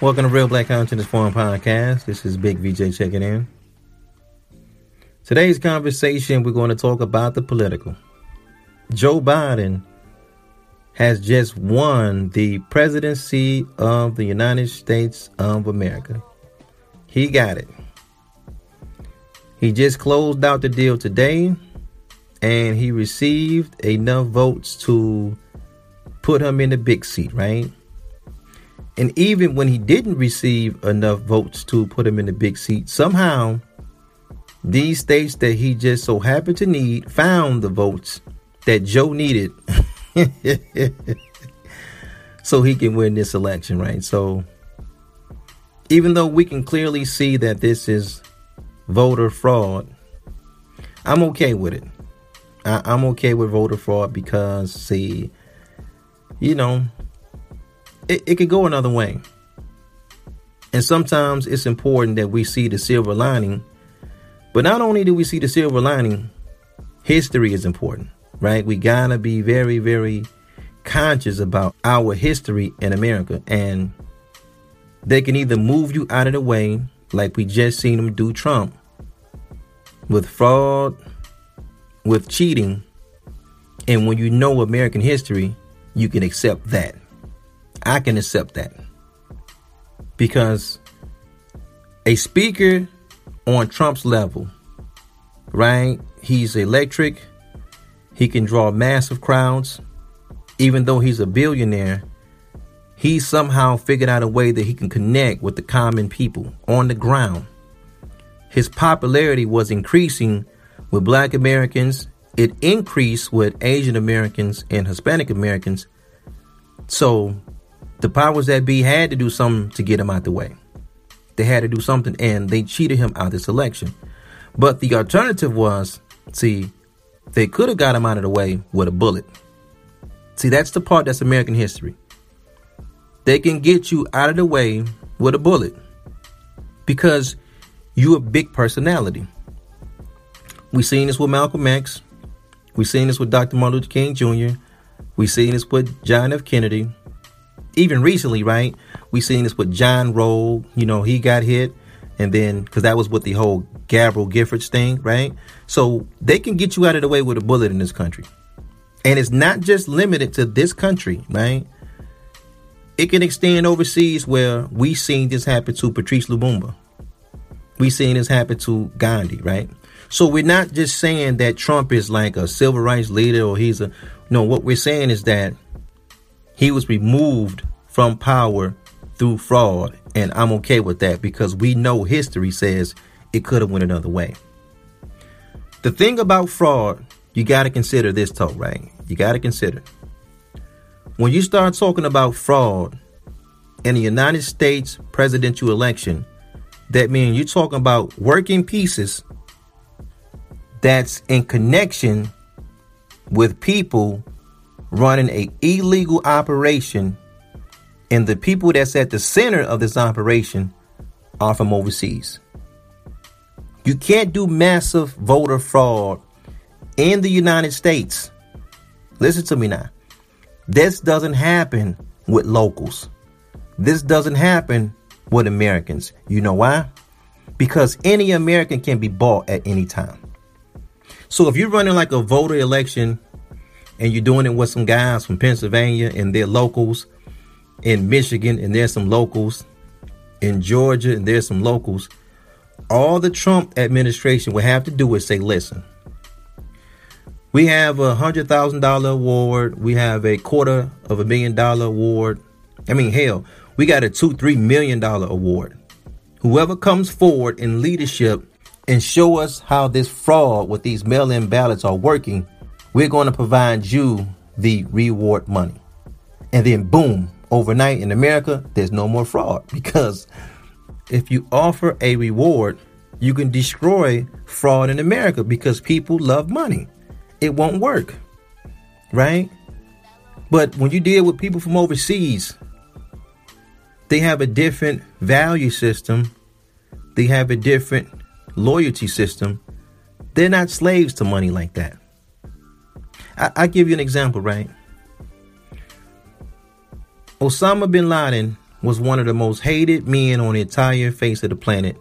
Welcome to Real Black Consciousness Forum Podcast. This is Big VJ checking in. Today's conversation, we're going to talk about the political. Joe Biden has just won the presidency of the United States of America. He got it. He just closed out the deal today and he received enough votes to put him in the big seat, right? And even when he didn't receive enough votes to put him in the big seat, somehow these states that he just so happened to need found the votes that Joe needed so he can win this election, right? So even though we can clearly see that this is voter fraud, I'm okay with it. I, I'm okay with voter fraud because, see, you know, it, it could go another way. And sometimes it's important that we see the silver lining. But not only do we see the silver lining, history is important, right? We gotta be very, very conscious about our history in America. And they can either move you out of the way, like we just seen them do Trump, with fraud, with cheating. And when you know American history, you can accept that. I can accept that. Because a speaker on Trump's level, right? He's electric. He can draw massive crowds. Even though he's a billionaire, he somehow figured out a way that he can connect with the common people on the ground. His popularity was increasing with black Americans. It increased with Asian Americans and Hispanic Americans. So the powers that be had to do something to get him out the way. They had to do something, and they cheated him out of this election. But the alternative was, see, they could have got him out of the way with a bullet. See, that's the part that's American history. They can get you out of the way with a bullet because you a big personality. We seen this with Malcolm X. We seen this with Dr. Martin Luther King Jr. We seen this with John F. Kennedy even recently, right? We seen this with John Roll. You know, he got hit, and then because that was with the whole Gabrielle Giffords thing, right? So they can get you out of the way with a bullet in this country, and it's not just limited to this country, right? It can extend overseas where we seen this happen to Patrice Lumumba. We seen this happen to Gandhi, right? So we're not just saying that Trump is like a civil rights leader or he's a no. What we're saying is that he was removed from power through fraud, and I'm okay with that because we know history says it could have went another way. The thing about fraud, you got to consider this talk, right? You got to consider when you start talking about fraud in the United States presidential election, that means you're talking about working pieces that's in connection with people running a illegal operation and the people that's at the center of this operation are from overseas. You can't do massive voter fraud in the United States. Listen to me now. This doesn't happen with locals. This doesn't happen with Americans. You know why? Because any American can be bought at any time. So if you're running like a voter election and you're doing it with some guys from Pennsylvania and they're locals in Michigan and there's some locals in Georgia and there's some locals, all the Trump administration will have to do is say, listen, we have a hundred thousand dollar award, we have a quarter of a million dollar award. I mean, hell, we got a two, three million dollar award. Whoever comes forward in leadership and show us how this fraud with these mail-in ballots are working, we're going to provide you the reward money. And then, boom, overnight in America, there's no more fraud because if you offer a reward, you can destroy fraud in America because people love money. It won't work, right? But when you deal with people from overseas, they have a different value system, they have a different loyalty system. They're not slaves to money like that. I, I give you an example, right? Osama bin Laden was one of the most hated men on the entire face of the planet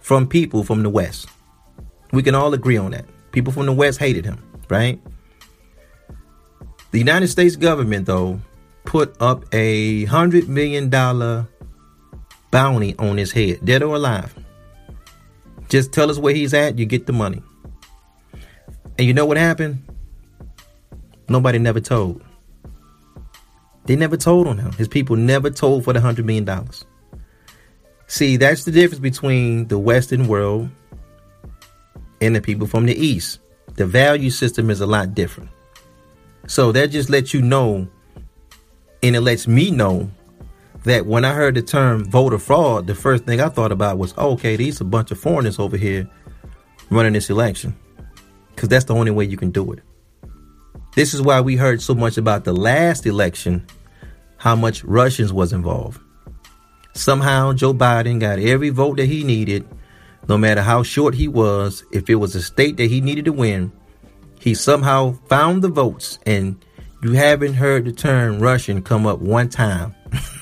from people from the West. We can all agree on that. People from the West hated him, right? The United States government, though, put up a hundred million dollar bounty on his head, dead or alive. Just tell us where he's at, you get the money. And you know what happened? Nobody never told. They never told on him. His people never told for the hundred million dollars. See, that's the difference between the Western world and the people from the East. The value system is a lot different. So that just lets you know, and it lets me know that when I heard the term voter fraud, the first thing I thought about was, oh, okay, these a bunch of foreigners over here running this election. Because that's the only way you can do it. This is why we heard so much about the last election, how much Russians was involved. Somehow Joe Biden got every vote that he needed, no matter how short he was. If it was a state that he needed to win, he somehow found the votes. And you haven't heard the term Russian come up one time.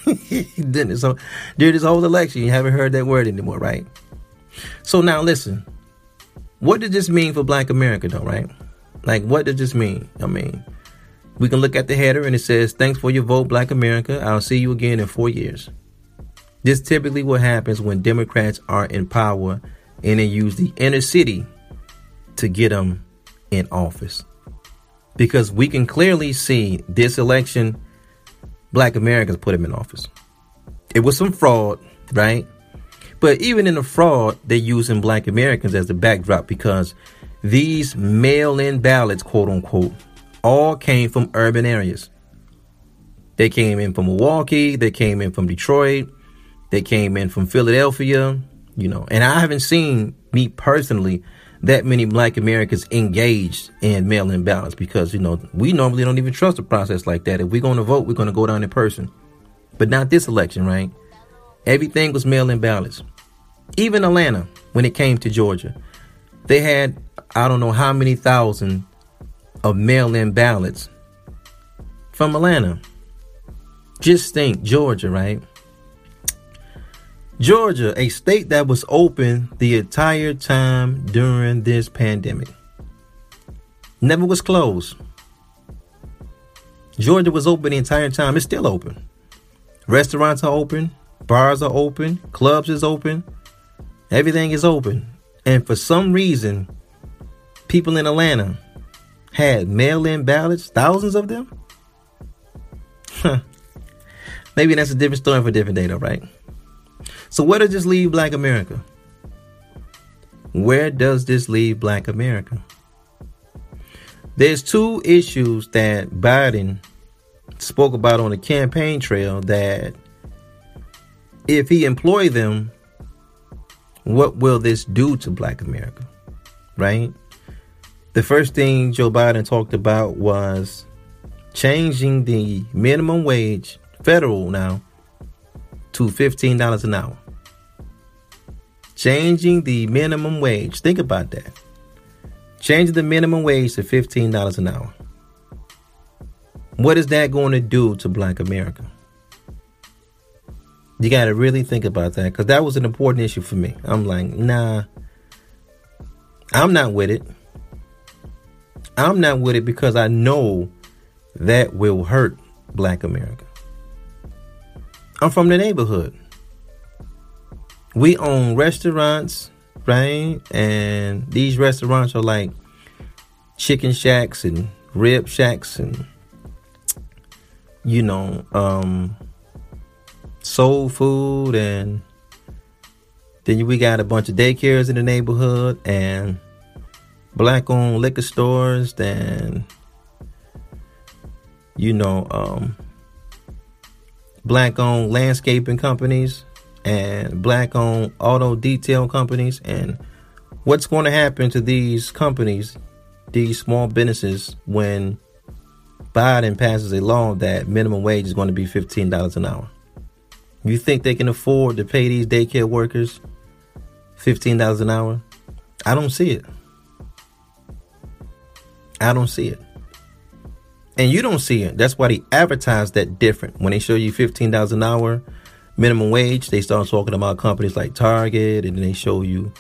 Didn't so during this whole election, you haven't heard that word anymore, right? So now listen, what does this mean for Black America, though, right? Like, what does this mean? I mean, we can look at the header and it says, Thanks for your vote, Black America. I'll see you again in four years. This typically what happens when Democrats are in power and they use the inner city to get them in office. Because we can clearly see this election, Black Americans put him in office. It was some fraud, right? But even in the fraud, they're using Black Americans as the backdrop because these mail in ballots, quote unquote, all came from urban areas. They came in from Milwaukee, they came in from Detroit, they came in from Philadelphia, you know, and I haven't seen me personally that many black Americans engaged in mail in ballots because, you know, we normally don't even trust a process like that. If we're going to vote, we're going to go down in person. But not this election, right? Everything was mail in ballots. Even Atlanta, when it came to Georgia, they had, I don't know how many thousand of mail in ballots from Atlanta. Just think, Georgia, right? Georgia, a state that was open the entire time during this pandemic, never was closed. Georgia was open the entire time. It's still open. Restaurants are open, bars are open, clubs is open, everything is open. And for some reason, people in Atlanta had mail-in ballots, thousands of them. Huh. Maybe that's a different story for a different day, though, right? So where does this leave black America? Where does this leave black America? There's two issues that Biden spoke about on the campaign trail that if he employ them, what will this do to black America? Right? The first thing Joe Biden talked about was changing the minimum wage, federal now, to $15 an hour. Changing the minimum wage. Think about that. Changing the minimum wage to $15 an hour. What is that going to do to black America? You got to really think about that because that was an important issue for me. I'm like, nah, I'm not with it. I'm not with it because I know that will hurt black America. I'm from the neighborhood. We own restaurants, right? And these restaurants are like chicken shacks and rib shacks and you know, um soul food and then we got a bunch of daycares in the neighborhood and black owned liquor stores and you know um black owned landscaping companies and black owned auto detail companies. And what's going to happen to these companies, these small businesses, when Biden passes a law that minimum wage is going to be $15 an hour? You think they can afford to pay these daycare workers $15 an hour? I don't see it. I don't see it. And you don't see it. That's why they advertise that different. When they show you $15 an hour minimum wage, they start talking about companies like Target and then they show you,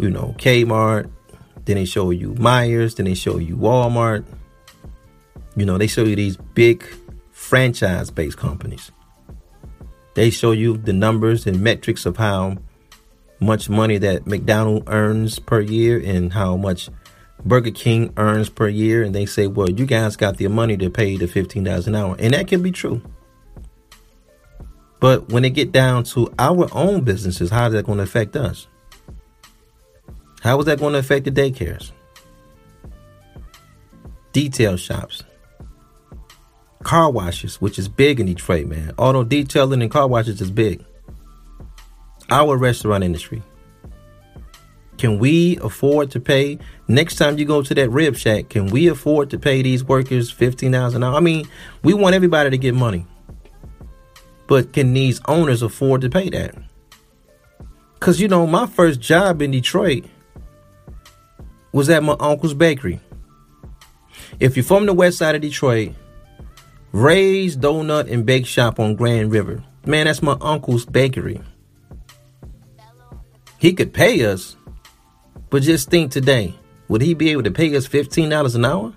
you know, Kmart. Then they show you Meijer. Then they show you Walmart. You know, they show you these big franchise based companies. They show you the numbers and metrics of how much money that McDonald earns per year and how much Burger King earns per year. And they say, well, you guys got the money to pay the $15 an hour. And that can be true. But when it get down to our own businesses, how is that going to affect us? How is that going to affect the daycares? Detail shops car washes, which is big in Detroit, man. Auto detailing and car washes is big. Our restaurant industry. Can we afford to pay next time you go to that rib shack? Can we afford to pay these workers fifteen dollars an hour? I mean, we want everybody to get money, but can these owners afford to pay that? Cause you know, my first job in Detroit was at my uncle's bakery. If you're from the west side of Detroit, Ray's Donut and Bake Shop on Grand River. Man, that's my uncle's bakery. He could pay us, but just think today, would he be able to pay us $15 an hour?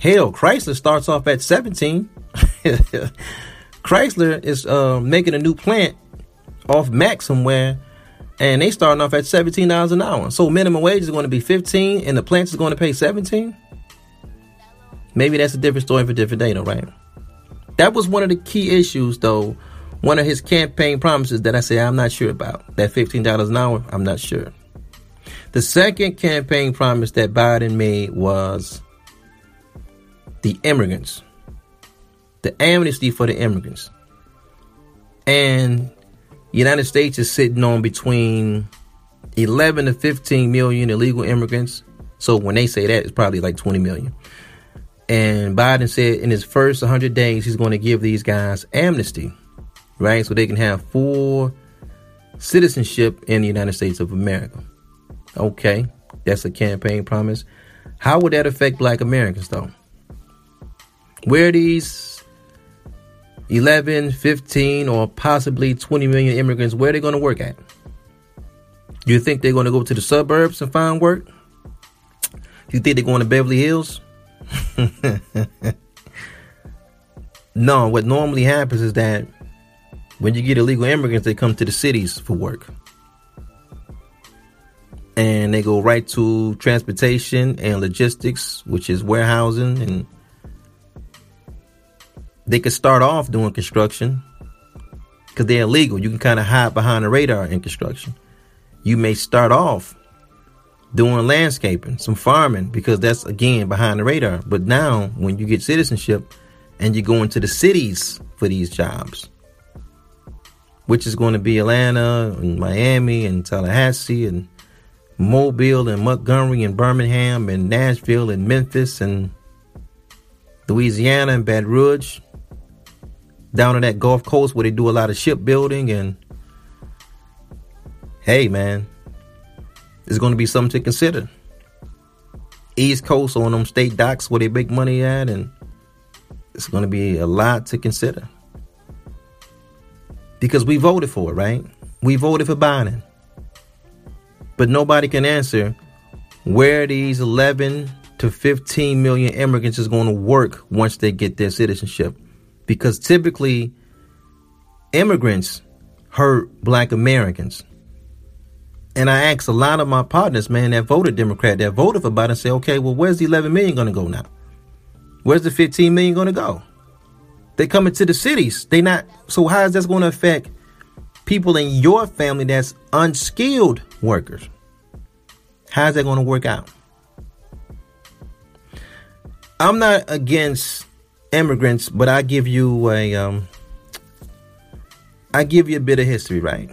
Hell, Chrysler starts off at 17. Chrysler is uh, making a new plant off Mack somewhere, and they starting off at $17 an hour. So minimum wage is going to be 15 and the plant is going to pay 17? Maybe that's a different story for different day, though, right? That was one of the key issues, though. One of his campaign promises that I say I'm not sure about. That $15 an hour, I'm not sure. The second campaign promise that Biden made was the immigrants, the amnesty for the immigrants. And the United States is sitting on between 11 to 15 million illegal immigrants. So when they say that, it's probably like 20 million. And Biden said in his first 100 days, he's going to give these guys amnesty, right? So they can have full citizenship in the United States of America. Okay, that's a campaign promise. How would that affect black Americans, though? Where these 11, 15, or possibly 20 million immigrants, where are they going to work at? You think they're going to go to the suburbs and find work? You think they're going to Beverly Hills? no, what normally happens is that when you get illegal immigrants, they come to the cities for work. And they go right to transportation and logistics, which is warehousing. And they could start off doing construction because they're illegal. You can kind of hide behind the radar in construction. You may start off doing landscaping, some farming, because that's again behind the radar. But now, when you get citizenship and you go into the cities for these jobs, which is going to be Atlanta and Miami and Tallahassee and Mobile and Montgomery and Birmingham and Nashville and Memphis and Louisiana and Baton Rouge, down on that Gulf Coast where they do a lot of shipbuilding and hey man it's going to be something to consider. East Coast on them state docks where they make money at, and it's going to be a lot to consider. Because we voted for it, right? We voted for Biden. But nobody can answer where these 11 to 15 million immigrants is going to work once they get their citizenship. Because typically, immigrants hurt black Americans. And I asked a lot of my partners, man, that voted Democrat, that voted for Biden, say, okay, well, where's the 11 million going to go now? Where's the 15 million going to go? They coming to the cities. They not. So how is that going to affect people in your family that's unskilled workers? How's that going to work out? I'm not against immigrants, but I give you a um, I give you a bit of history, right?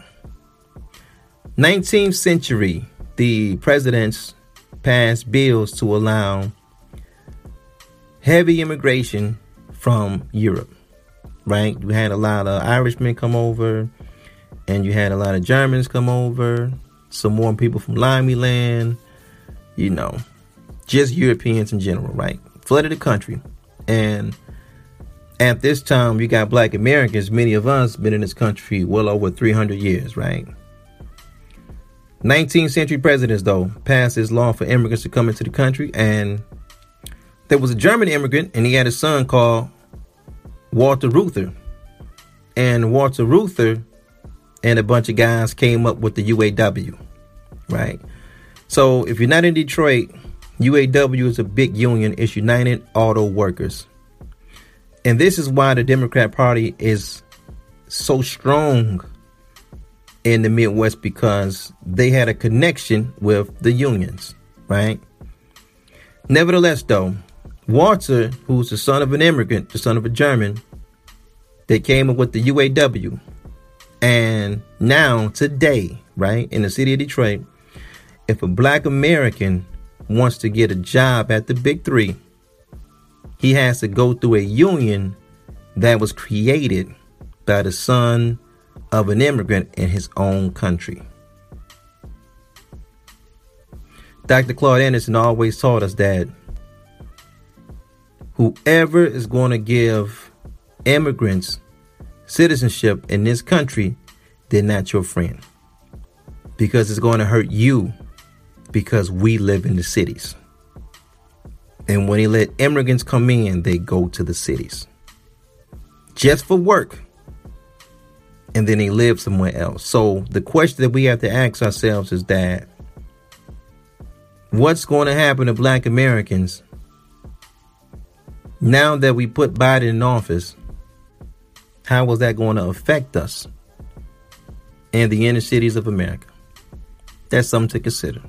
19th century, the presidents passed bills to allow heavy immigration from Europe. Right? You had a lot of Irishmen come over, and you had a lot of Germans come over, some more people from Limey Land, you know, just Europeans in general, right? flooded the country. And at this time, you got black Americans, many of us been in this country well over 300 years, right? 19th century presidents, though, passed this law for immigrants to come into the country. And there was a German immigrant, and he had a son called Walter Reuther. And Walter Reuther and a bunch of guys came up with the UAW, right? So if you're not in Detroit, UAW is a big union. It's United Auto Workers. And this is why the Democrat Party is so strong in the Midwest because they had a connection with the unions, right? Nevertheless, though, Walter, who's the son of an immigrant, the son of a German, they came up with the UAW. And now, today, right, in the city of Detroit, if a black American wants to get a job at the big three, he has to go through a union that was created by the son of an immigrant in his own country. Dr. Claude Anderson always taught us that whoever is going to give immigrants citizenship in this country, they're not your friend. Because it's going to hurt you because we live in the cities. And when he let immigrants come in, they go to the cities just for work. And then they live somewhere else. So the question that we have to ask ourselves is that what's going to happen to black Americans now that we put Biden in office? How is that going to affect us in the inner cities of America? That's something to consider.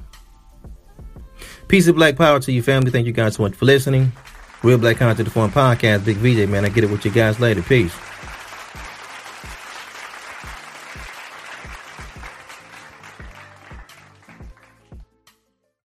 Peace of black power to you, family. Thank you guys so much for listening. Real Black Content Forum Podcast, Big VJ, man. I get it with you guys later. Peace.